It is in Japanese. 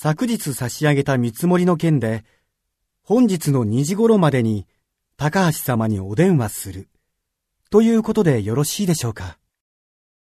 昨日差し上げた見積もりの件で、本日の2時頃までに高橋様にお電話する、ということでよろしいでしょうか。